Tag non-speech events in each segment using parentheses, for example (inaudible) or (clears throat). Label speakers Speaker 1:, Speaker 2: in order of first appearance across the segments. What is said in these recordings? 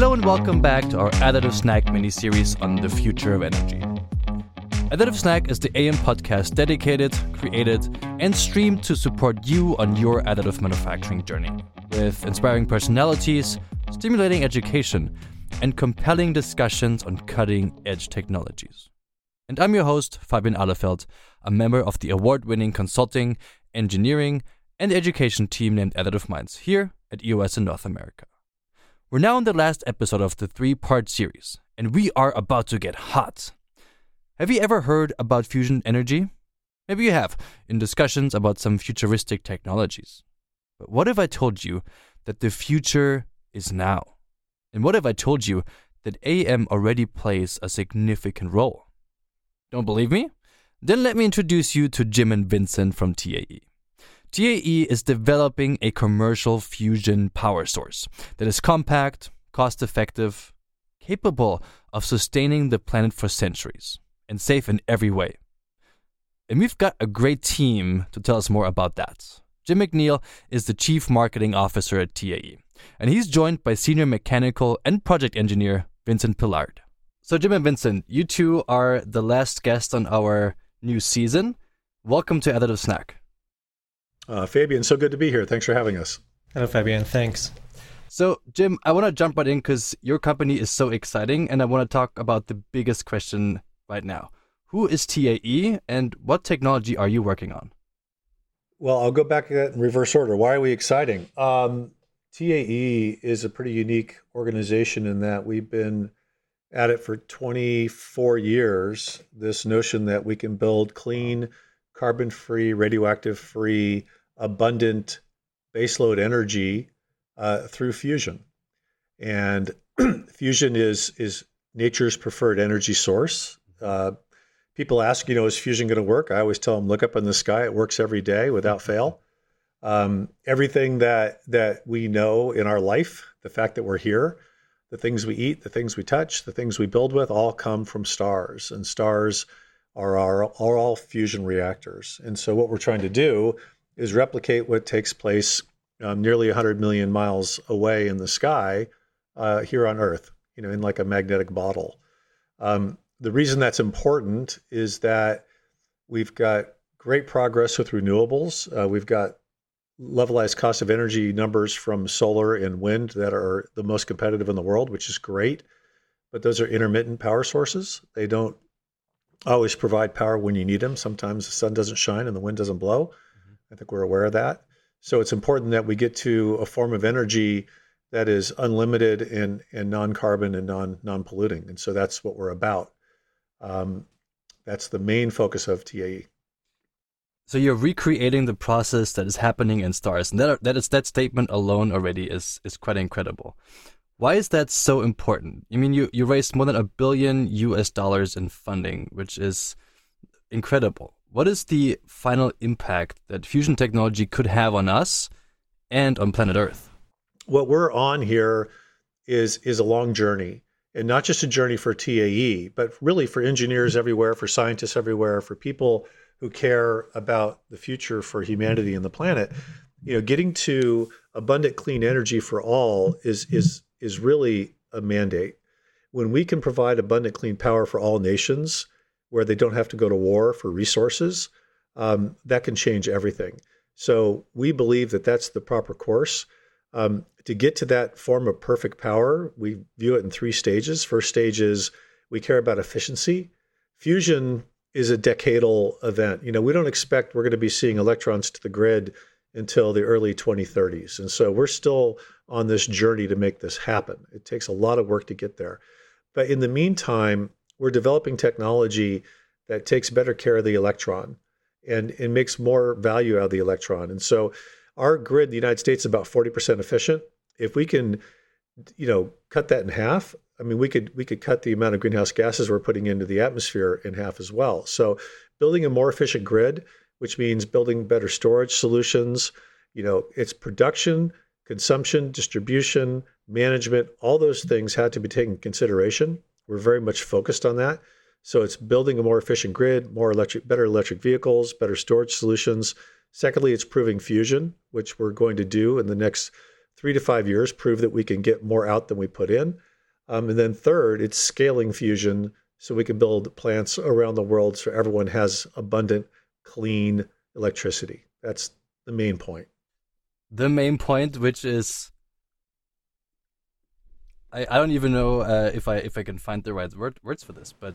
Speaker 1: Hello and welcome back to our Additive Snack mini series on the future of energy. Additive Snack is the AM podcast dedicated, created, and streamed to support you on your additive manufacturing journey with inspiring personalities, stimulating education, and compelling discussions on cutting edge technologies. And I'm your host, Fabian Ahlefeld, a member of the award winning consulting, engineering, and education team named Additive Minds here at EOS in North America. We're now in the last episode of the three part series, and we are about to get hot. Have you ever heard about fusion energy? Maybe you have, in discussions about some futuristic technologies. But what if I told you that the future is now? And what if I told you that AM already plays a significant role? Don't believe me? Then let me introduce you to Jim and Vincent from TAE. TAE is developing a commercial fusion power source that is compact, cost effective, capable of sustaining the planet for centuries, and safe in every way. And we've got a great team to tell us more about that. Jim McNeil is the Chief Marketing Officer at TAE, and he's joined by Senior Mechanical and Project Engineer Vincent Pillard. So, Jim and Vincent, you two are the last guests on our new season. Welcome to Additive Snack.
Speaker 2: Uh, Fabian, so good to be here. Thanks for having us.
Speaker 3: Hello, Fabian. Thanks.
Speaker 1: So, Jim, I want to jump right in because your company is so exciting, and I want to talk about the biggest question right now. Who is TAE, and what technology are you working on?
Speaker 2: Well, I'll go back to that in reverse order. Why are we exciting? Um, TAE is a pretty unique organization in that we've been at it for 24 years. This notion that we can build clean, carbon free, radioactive free, abundant baseload energy uh, through fusion. And (clears throat) fusion is, is nature's preferred energy source. Uh, people ask, you know, is fusion going to work? I always tell them, look up in the sky. It works every day without fail. Um, everything that that we know in our life, the fact that we're here, the things we eat, the things we touch, the things we build with, all come from stars. And stars are, are, are all fusion reactors. And so what we're trying to do is replicate what takes place um, nearly 100 million miles away in the sky uh, here on Earth, you know, in like a magnetic bottle. Um, the reason that's important is that we've got great progress with renewables. Uh, we've got levelized cost of energy numbers from solar and wind that are the most competitive in the world, which is great. But those are intermittent power sources. They don't always provide power when you need them. Sometimes the sun doesn't shine and the wind doesn't blow. I think we're aware of that. So it's important that we get to a form of energy that is unlimited and, and non-carbon and non non-polluting. And so that's what we're about. Um, that's the main focus of TAE.
Speaker 1: So you're recreating the process that is happening in stars, and that that is that statement alone already is is quite incredible. Why is that so important? I mean, you, you raised more than a billion US dollars in funding, which is incredible. What is the final impact that fusion technology could have on us and on planet Earth?
Speaker 2: What we're on here is is a long journey, and not just a journey for TAE, but really for engineers everywhere, for scientists everywhere, for people who care about the future for humanity and the planet. You know, getting to abundant clean energy for all is is is really a mandate. When we can provide abundant clean power for all nations where they don't have to go to war for resources, um, that can change everything. So we believe that that's the proper course. Um, to get to that form of perfect power, we view it in three stages. First stage is we care about efficiency. Fusion is a decadal event. You know, we don't expect we're going to be seeing electrons to the grid until the early 2030s. And so we're still on this journey to make this happen. It takes a lot of work to get there. But in the meantime, we're developing technology that takes better care of the electron and, and makes more value out of the electron. And so our grid in the United States is about 40% efficient. If we can, you know, cut that in half, I mean, we could we could cut the amount of greenhouse gases we're putting into the atmosphere in half as well. So building a more efficient grid which means building better storage solutions. You know, its production, consumption, distribution, management, all those things had to be taken consideration. We're very much focused on that. So it's building a more efficient grid, more electric, better electric vehicles, better storage solutions. Secondly, it's proving fusion, which we're going to do in the next three to five years, prove that we can get more out than we put in. Um, and then third, it's scaling fusion so we can build plants around the world so everyone has abundant, clean electricity. That's the main point.
Speaker 1: The main point, which is I, I don't even know uh, if I if I can find the right word, words for this, but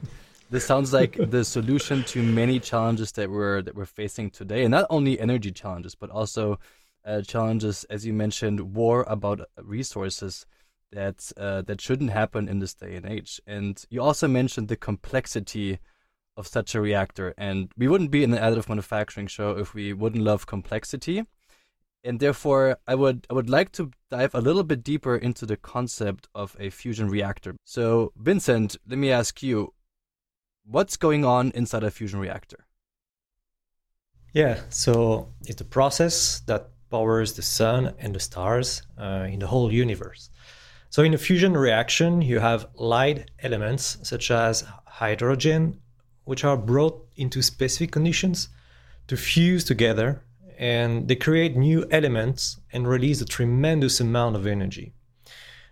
Speaker 1: this sounds like (laughs) the solution to many challenges that we're that we're facing today, and not only energy challenges, but also uh, challenges, as you mentioned, war about resources that uh, that shouldn't happen in this day and age. And you also mentioned the complexity of such a reactor, and we wouldn't be in an additive manufacturing show if we wouldn't love complexity and therefore I would I would like to dive a little bit deeper into the concept of a fusion reactor. So Vincent, let me ask you, what's going on inside a fusion reactor?
Speaker 3: Yeah, so it's a process that powers the sun and the stars uh, in the whole universe. So in a fusion reaction, you have light elements such as hydrogen, which are brought into specific conditions to fuse together and they create new elements and release a tremendous amount of energy.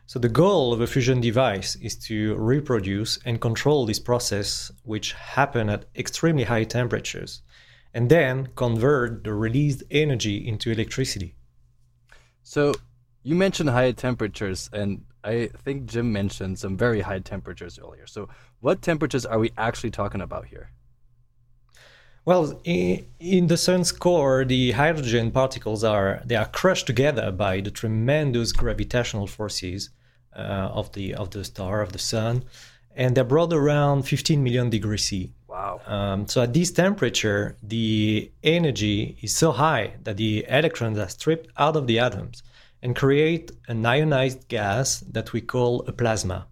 Speaker 3: So the goal of a fusion device is to reproduce and control this process which happen at extremely high temperatures and then convert the released energy into electricity.
Speaker 1: So you mentioned high temperatures and I think Jim mentioned some very high temperatures earlier. So what temperatures are we actually talking about here?
Speaker 3: Well, in the sun's core, the hydrogen particles are they are crushed together by the tremendous gravitational forces uh, of the of the star of the sun, and they're brought around 15 million degrees C.
Speaker 1: Wow!
Speaker 3: Um, so at this temperature, the energy is so high that the electrons are stripped out of the atoms and create an ionized gas that we call a plasma.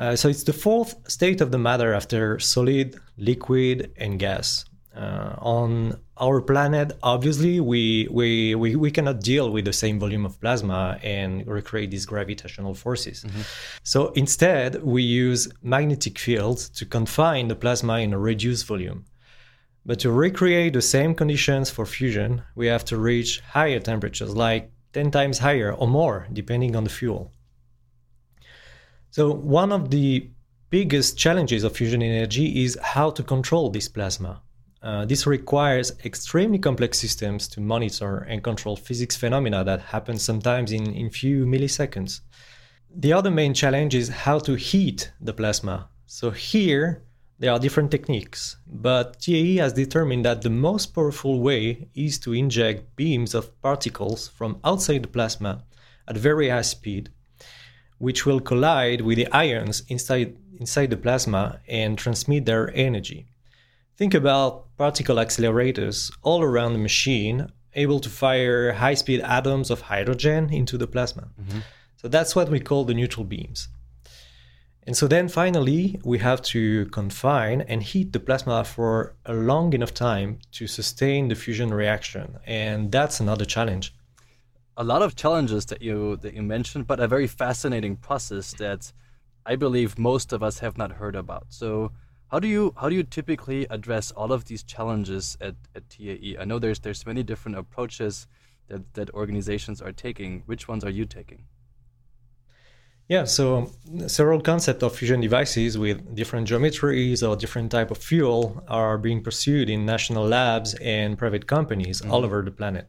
Speaker 3: Uh, so it's the fourth state of the matter after solid, liquid, and gas. Uh, on our planet, obviously, we, we, we, we cannot deal with the same volume of plasma and recreate these gravitational forces. Mm-hmm. So instead, we use magnetic fields to confine the plasma in a reduced volume. But to recreate the same conditions for fusion, we have to reach higher temperatures, like 10 times higher or more, depending on the fuel. So, one of the biggest challenges of fusion energy is how to control this plasma. Uh, this requires extremely complex systems to monitor and control physics phenomena that happen sometimes in, in few milliseconds. The other main challenge is how to heat the plasma. So here, there are different techniques, but TAE has determined that the most powerful way is to inject beams of particles from outside the plasma at very high speed which will collide with the ions inside, inside the plasma and transmit their energy. Think about particle accelerators all around the machine, able to fire high speed atoms of hydrogen into the plasma. Mm-hmm. So that's what we call the neutral beams. And so then finally, we have to confine and heat the plasma for a long enough time to sustain the fusion reaction. And that's another challenge
Speaker 1: a lot of challenges that you that you mentioned, but a very fascinating process that I believe most of us have not heard about. So how do you how do you typically address all of these challenges at, at TAE? I know there's there's many different approaches that, that organizations are taking. Which ones are you taking?
Speaker 3: Yeah, so several concepts of fusion devices with different geometries or different type of fuel are being pursued in national labs and private companies mm-hmm. all over the planet.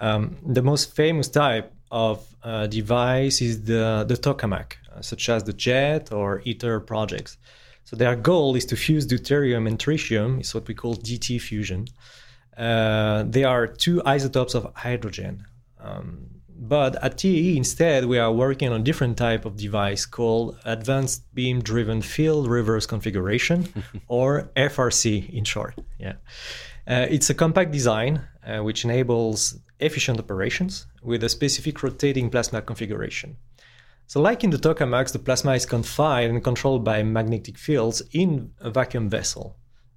Speaker 3: Um, the most famous type of uh, device is the, the tokamak, uh, such as the JET or ITER projects. So their goal is to fuse deuterium and tritium, is what we call DT fusion. Uh, they are two isotopes of hydrogen. Um, but at TAE instead, we are working on a different type of device called Advanced Beam Driven Field Reverse Configuration, (laughs) or FRC in short. Yeah. Uh, it's a compact design uh, which enables efficient operations with a specific rotating plasma configuration. So, like in the tokamaks, the plasma is confined and controlled by magnetic fields in a vacuum vessel.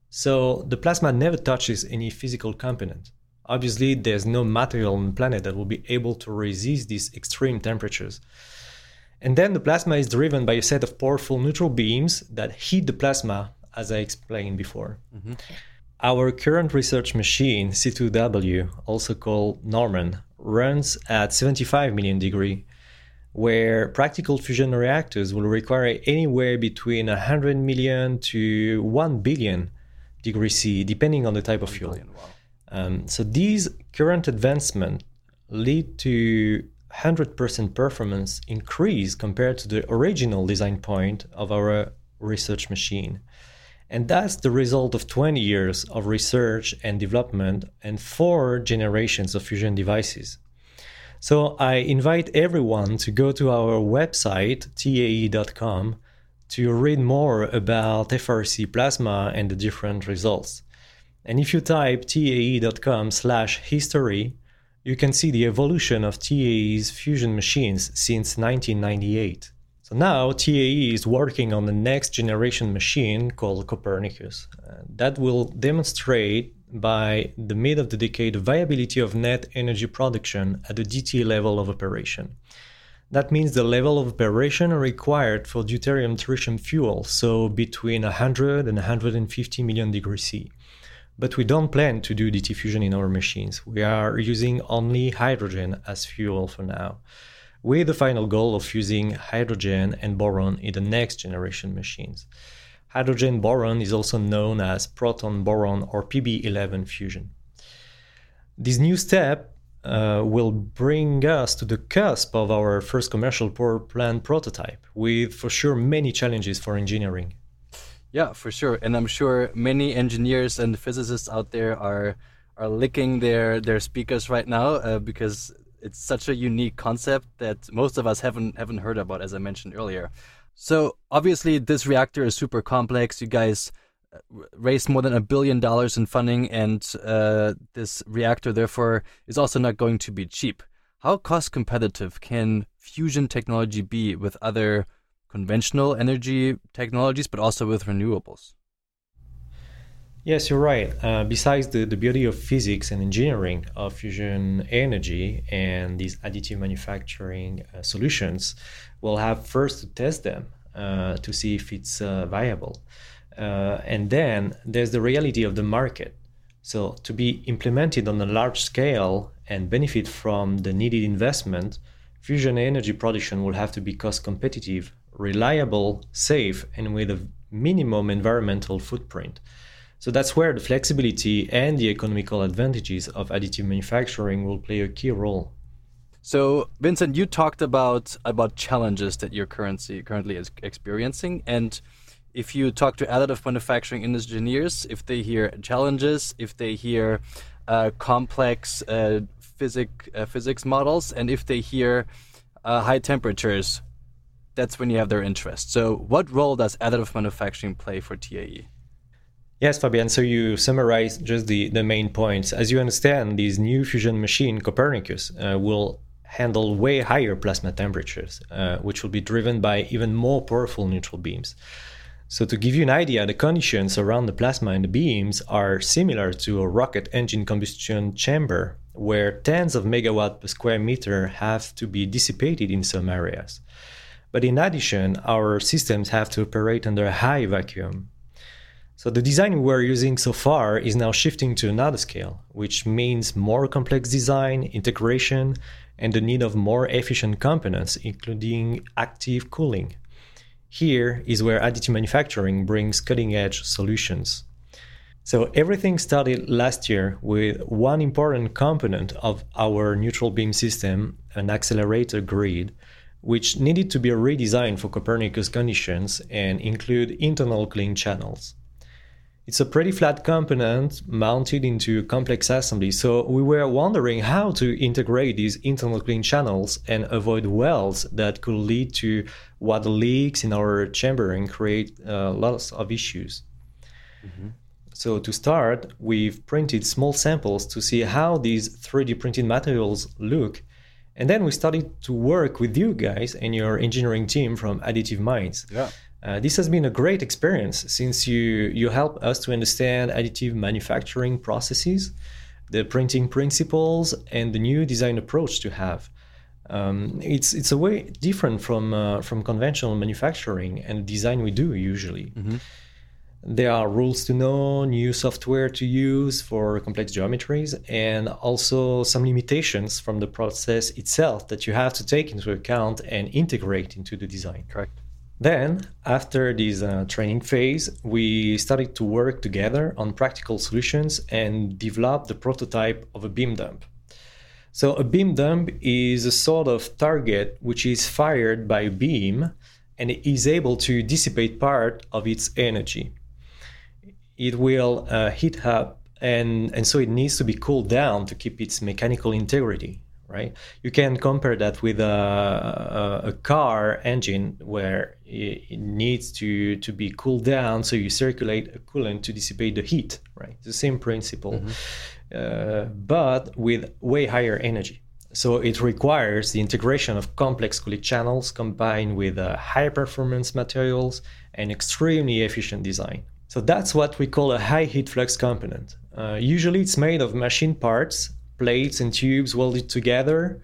Speaker 3: So, the plasma never touches any physical component. Obviously, there's no material on the planet that will be able to resist these extreme temperatures. And then the plasma is driven by a set of powerful neutral beams that heat the plasma, as I explained before. Mm-hmm. Our current research machine, C2W, also called Norman, runs at 75 million degree. where practical fusion reactors will require anywhere between 100 million to 1 billion degrees C, depending on the type of fuel. Billion, wow. um, so these current advancements lead to 100% performance increase compared to the original design point of our research machine. And that's the result of 20 years of research and development and four generations of fusion devices. So I invite everyone to go to our website, tae.com, to read more about FRC plasma and the different results. And if you type tae.com slash history, you can see the evolution of TAE's fusion machines since 1998. So now TAE is working on the next generation machine called Copernicus. Uh, that will demonstrate by the mid of the decade viability of net energy production at the DT level of operation. That means the level of operation required for deuterium tritium fuel, so between 100 and 150 million degrees C. But we don't plan to do DT fusion in our machines. We are using only hydrogen as fuel for now with the final goal of using hydrogen and boron in the next generation machines. Hydrogen boron is also known as proton boron or PB11 fusion. This new step uh, will bring us to the cusp of our first commercial power plant prototype, with for sure many challenges for engineering.
Speaker 1: Yeah, for sure, and I'm sure many engineers and physicists out there are are licking their their speakers right now uh, because it's such a unique concept that most of us haven't haven't heard about, as I mentioned earlier. So obviously, this reactor is super complex. You guys uh, raised more than a billion dollars in funding, and uh, this reactor, therefore, is also not going to be cheap. How cost competitive can fusion technology be with other conventional energy technologies, but also with renewables?
Speaker 3: Yes, you're right. Uh, besides the, the beauty of physics and engineering of fusion energy and these additive manufacturing uh, solutions, we'll have first to test them uh, to see if it's uh, viable. Uh, and then there's the reality of the market. So, to be implemented on a large scale and benefit from the needed investment, fusion energy production will have to be cost competitive, reliable, safe, and with a minimum environmental footprint. So that's where the flexibility and the economical advantages of additive manufacturing will play a key role.
Speaker 1: So, Vincent, you talked about about challenges that you're currently currently experiencing, and if you talk to additive manufacturing engineers, if they hear challenges, if they hear uh, complex uh, physic, uh, physics models, and if they hear uh, high temperatures, that's when you have their interest. So, what role does additive manufacturing play for TAE?
Speaker 3: Yes, Fabian. So you summarized just the, the main points. As you understand, this new fusion machine, Copernicus, uh, will handle way higher plasma temperatures, uh, which will be driven by even more powerful neutral beams. So, to give you an idea, the conditions around the plasma and the beams are similar to a rocket engine combustion chamber, where tens of megawatt per square meter have to be dissipated in some areas. But in addition, our systems have to operate under a high vacuum, so the design we're using so far is now shifting to another scale, which means more complex design, integration, and the need of more efficient components, including active cooling. Here is where additive manufacturing brings cutting edge solutions. So everything started last year with one important component of our neutral beam system, an accelerator grid, which needed to be redesigned for Copernicus conditions and include internal cooling channels. It's a pretty flat component mounted into a complex assembly, so we were wondering how to integrate these internal clean channels and avoid welds that could lead to water leaks in our chamber and create uh, lots of issues. Mm-hmm. So to start, we've printed small samples to see how these 3D printed materials look. And then we started to work with you guys and your engineering team from Additive Minds.
Speaker 1: Yeah.
Speaker 3: Uh, this has been a great experience since you you help us to understand additive manufacturing processes, the printing principles, and the new design approach to have. Um, it's it's a way different from uh, from conventional manufacturing and design we do usually. Mm-hmm. There are rules to know, new software to use for complex geometries, and also some limitations from the process itself that you have to take into account and integrate into the design.
Speaker 1: Correct.
Speaker 3: Then, after this uh, training phase, we started to work together on practical solutions and develop the prototype of a beam dump. So, a beam dump is a sort of target which is fired by a beam and is able to dissipate part of its energy. It will uh, heat up, and, and so it needs to be cooled down to keep its mechanical integrity right? You can compare that with a, a, a, car engine where it needs to, to be cooled down, so you circulate a coolant to dissipate the heat, right? It's the same principle, mm-hmm. uh, but with way higher energy. So it requires the integration of complex cooling channels combined with uh, high performance materials and extremely efficient design. So that's what we call a high heat flux component. Uh, usually it's made of machine parts plates and tubes welded together.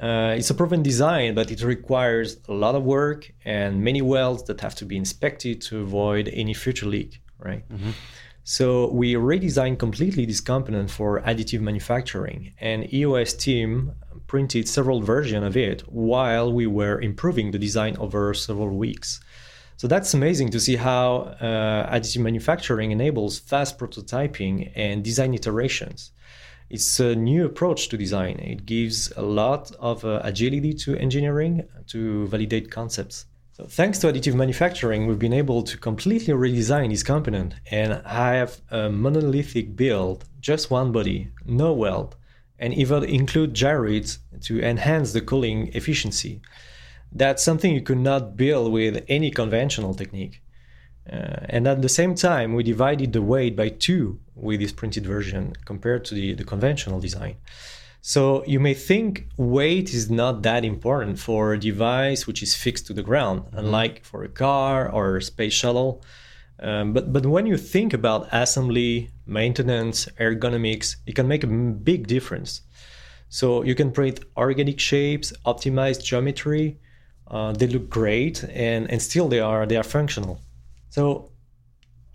Speaker 3: Uh, it's a proven design, but it requires a lot of work and many welds that have to be inspected to avoid any future leak, right? Mm-hmm. So we redesigned completely this component for additive manufacturing, and EOS team printed several versions of it while we were improving the design over several weeks. So that's amazing to see how uh, additive manufacturing enables fast prototyping and design iterations it's a new approach to design. It gives a lot of uh, agility to engineering to validate concepts. So thanks to additive manufacturing, we've been able to completely redesign this component and have a monolithic build, just one body, no weld, and even include gyroids to enhance the cooling efficiency. That's something you could not build with any conventional technique. Uh, and at the same time, we divided the weight by two with this printed version compared to the, the conventional design. So you may think weight is not that important for a device which is fixed to the ground, mm-hmm. unlike for a car or a space shuttle. Um, but but when you think about assembly, maintenance, ergonomics, it can make a big difference. So you can print organic shapes, optimized geometry. Uh, they look great, and, and still they are they are functional. So,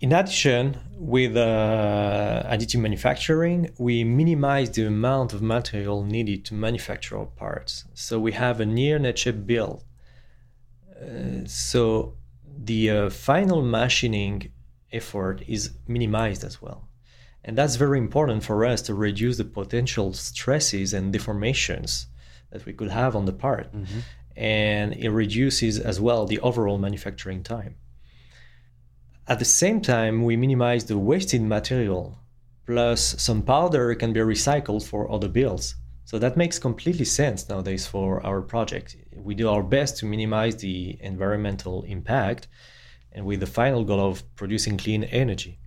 Speaker 3: in addition, with uh, additive manufacturing, we minimize the amount of material needed to manufacture our parts. So we have a near net shape build. Uh, so the uh, final machining effort is minimized as well. And that's very important for us to reduce the potential stresses and deformations that we could have on the part. Mm-hmm. And it reduces as well the overall manufacturing time. At the same time, we minimize the wasted material, plus some powder can be recycled for other builds. So that makes completely sense nowadays for our project. We do our best to minimize the environmental impact and with the final goal of producing clean energy.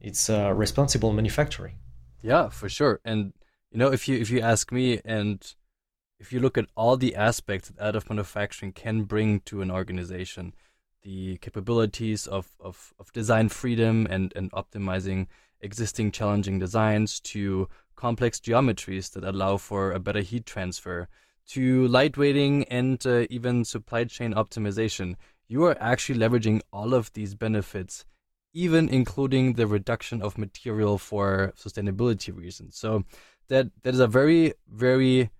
Speaker 3: It's uh, responsible manufacturing.
Speaker 1: Yeah, for sure. And you know, if you if you ask me and if you look at all the aspects that additive manufacturing can bring to an organization, the capabilities of, of, of design freedom and, and optimizing existing challenging designs to complex geometries that allow for a better heat transfer to lightweighting and uh, even supply chain optimization. You are actually leveraging all of these benefits, even including the reduction of material for sustainability reasons. So that that is a very, very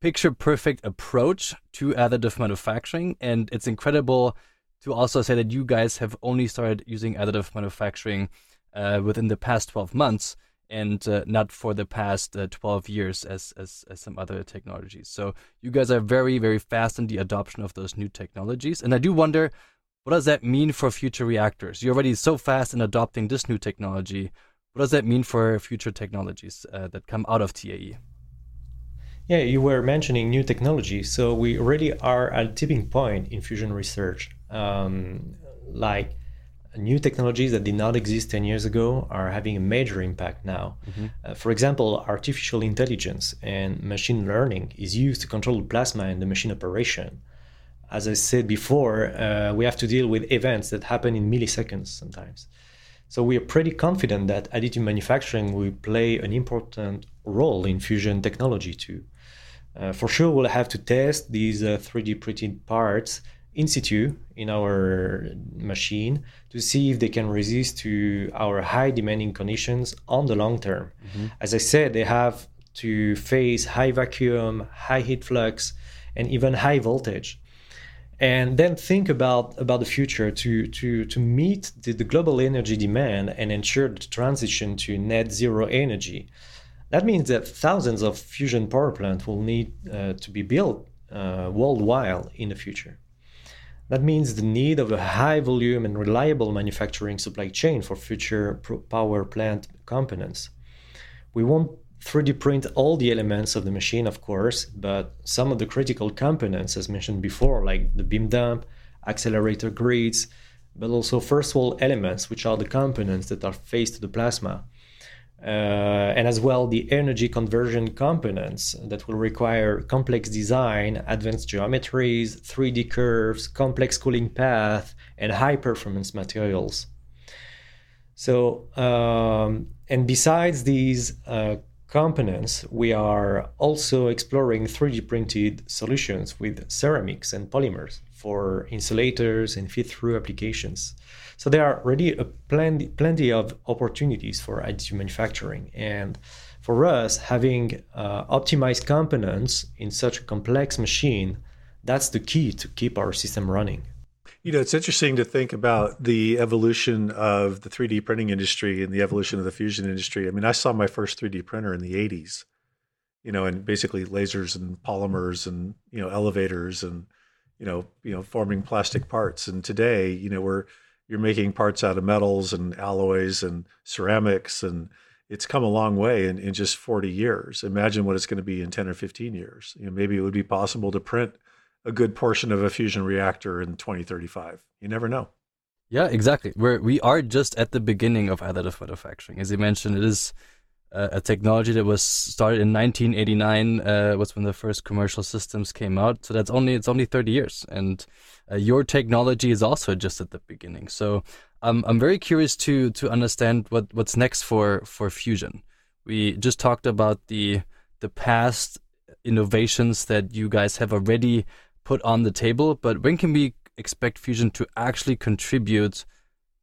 Speaker 1: picture perfect approach to additive manufacturing. And it's incredible to also say that you guys have only started using additive manufacturing uh, within the past 12 months and uh, not for the past uh, 12 years as, as, as some other technologies. So you guys are very, very fast in the adoption of those new technologies. And I do wonder, what does that mean for future reactors? You're already so fast in adopting this new technology. What does that mean for future technologies uh, that come out of TAE?
Speaker 3: Yeah, you were mentioning new technology. So we already are at a tipping point in fusion research. Um, like new technologies that did not exist 10 years ago are having a major impact now. Mm-hmm. Uh, for example, artificial intelligence and machine learning is used to control plasma and the machine operation. As I said before, uh, we have to deal with events that happen in milliseconds sometimes. So we are pretty confident that additive manufacturing will play an important role in fusion technology too. Uh, for sure, we'll have to test these uh, 3D printed parts in situ in our machine to see if they can resist to our high demanding conditions on the long term. Mm-hmm. As I said, they have to face high vacuum, high heat flux, and even high voltage. And then think about, about the future to, to, to meet the, the global energy demand and ensure the transition to net zero energy. That means that thousands of fusion power plants will need uh, to be built uh, worldwide in the future. That means the need of a high volume and reliable manufacturing supply chain for future power plant components. We won't 3D print all the elements of the machine, of course, but some of the critical components, as mentioned before, like the beam dump, accelerator grids, but also first wall elements, which are the components that are faced to the plasma and as well the energy conversion components that will require complex design, advanced geometries, 3D curves, complex cooling path, and high performance materials. So, um, and besides these uh, components, we are also exploring 3D printed solutions with ceramics and polymers for insulators and feedthrough applications. So there are already plenty, plenty of opportunities for additive manufacturing. And for us, having uh, optimized components in such a complex machine, that's the key to keep our system running.
Speaker 2: You know, it's interesting to think about the evolution of the 3D printing industry and the evolution of the fusion industry. I mean, I saw my first 3D printer in the 80s, you know, and basically lasers and polymers and, you know, elevators and, you know, you know, forming plastic parts. And today, you know, we're you're making parts out of metals and alloys and ceramics and it's come a long way in, in just 40 years. Imagine what it's going to be in 10 or 15 years. You know maybe it would be possible to print a good portion of a fusion reactor in 2035 you never know.
Speaker 1: Yeah exactly. We're we are just at the beginning of additive manufacturing. As you mentioned it is a technology that was started in 1989 uh, was when the first commercial systems came out. So that's only it's only 30 years. And uh, your technology is also just at the beginning. So um, i'm very curious to to understand what what's next for for fusion. We just talked about the the past innovations that you guys have already put on the table but when can we expect fusion to actually contribute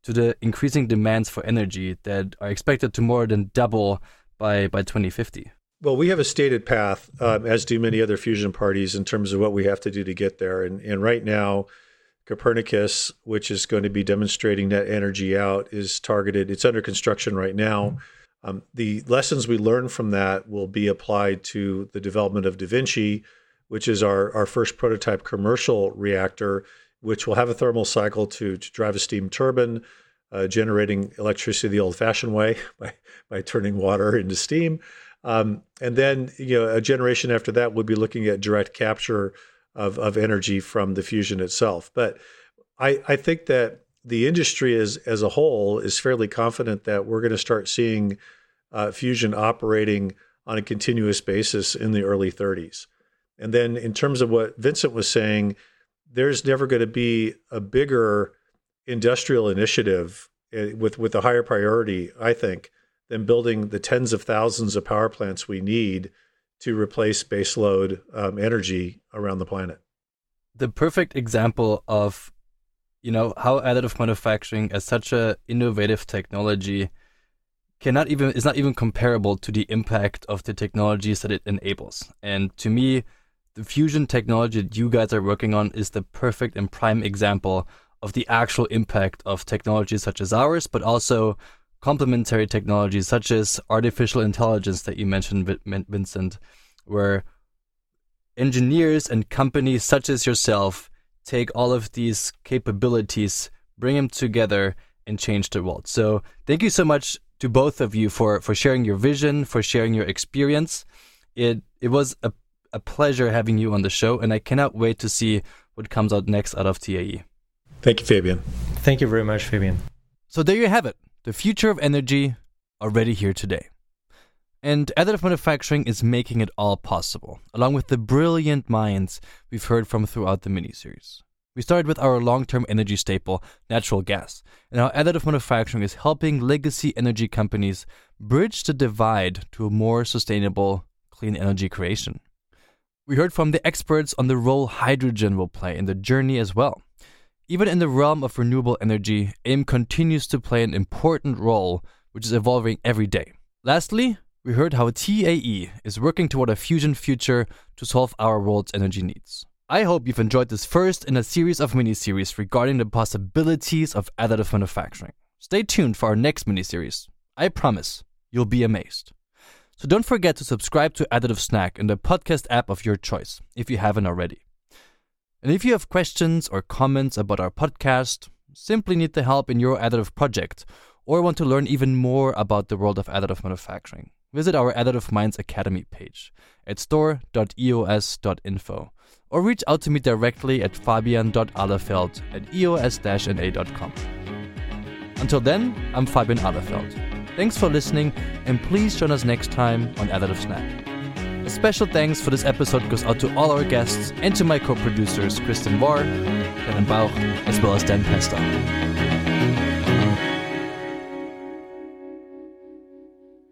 Speaker 1: to the increasing demands for energy that are expected to more than double by by 2050?
Speaker 2: Well, we have a stated path, um, as do many other fusion parties, in terms of what we have to do to get there. And, and right now, Copernicus, which is going to be demonstrating net energy out, is targeted. It's under construction right now. Um, the lessons we learn from that will be applied to the development of Da Vinci, which is our, our first prototype commercial reactor, which will have a thermal cycle to, to drive a steam turbine, uh, generating electricity the old-fashioned way (laughs) by by turning water into steam. Um, and then you know a generation after that would be looking at direct capture of of energy from the fusion itself. But I I think that the industry as as a whole is fairly confident that we're going to start seeing uh, fusion operating on a continuous basis in the early 30s. And then in terms of what Vincent was saying, there's never going to be a bigger industrial initiative eh, with with a higher priority, I think, than building the tens of thousands of power plants we need to replace baseload um, energy around the planet.
Speaker 1: The perfect example of, you know, how additive manufacturing as such a innovative technology cannot even is not even comparable to the impact of the technologies that it enables. And to me, the fusion technology that you guys are working on is the perfect and prime example of the actual impact of technologies such as ours, but also complementary technologies such as artificial intelligence that you mentioned, Vincent, where engineers and companies such as yourself take all of these capabilities, bring them together, and change the world. So, thank you so much to both of you for for sharing your vision, for sharing your experience. It it was a a pleasure having you on the show, and I cannot wait to see what comes out next out of TAE.
Speaker 2: Thank you, Fabian.
Speaker 3: Thank you very much, Fabian.
Speaker 1: So there you have it. The future of energy already here today. And additive manufacturing is making it all possible, along with the brilliant minds we've heard from throughout the miniseries. We started with our long term energy staple, natural gas, and how additive manufacturing is helping legacy energy companies bridge the divide to a more sustainable, clean energy creation. We heard from the experts on the role hydrogen will play in the journey as well. Even in the realm of renewable energy, AM continues to play an important role, which is evolving every day. Lastly, we heard how TAE is working toward a fusion future to solve our world's energy needs. I hope you've enjoyed this first in a series of mini series regarding the possibilities of additive manufacturing. Stay tuned for our next mini series. I promise you'll be amazed. So don't forget to subscribe to Additive Snack in the podcast app of your choice if you haven't already. And if you have questions or comments about our podcast, simply need the help in your additive project, or want to learn even more about the world of additive manufacturing, visit our Additive Minds Academy page at store.eos.info or reach out to me directly at fabian.ahlefeld at eos-na.com. Until then, I'm Fabian Ahlefeld. Thanks for listening, and please join us next time on Additive Snack. A special thanks for this episode goes out to all our guests and to my co producers, Kristen Barr, Dan Bauch, as well as Dan Pesta.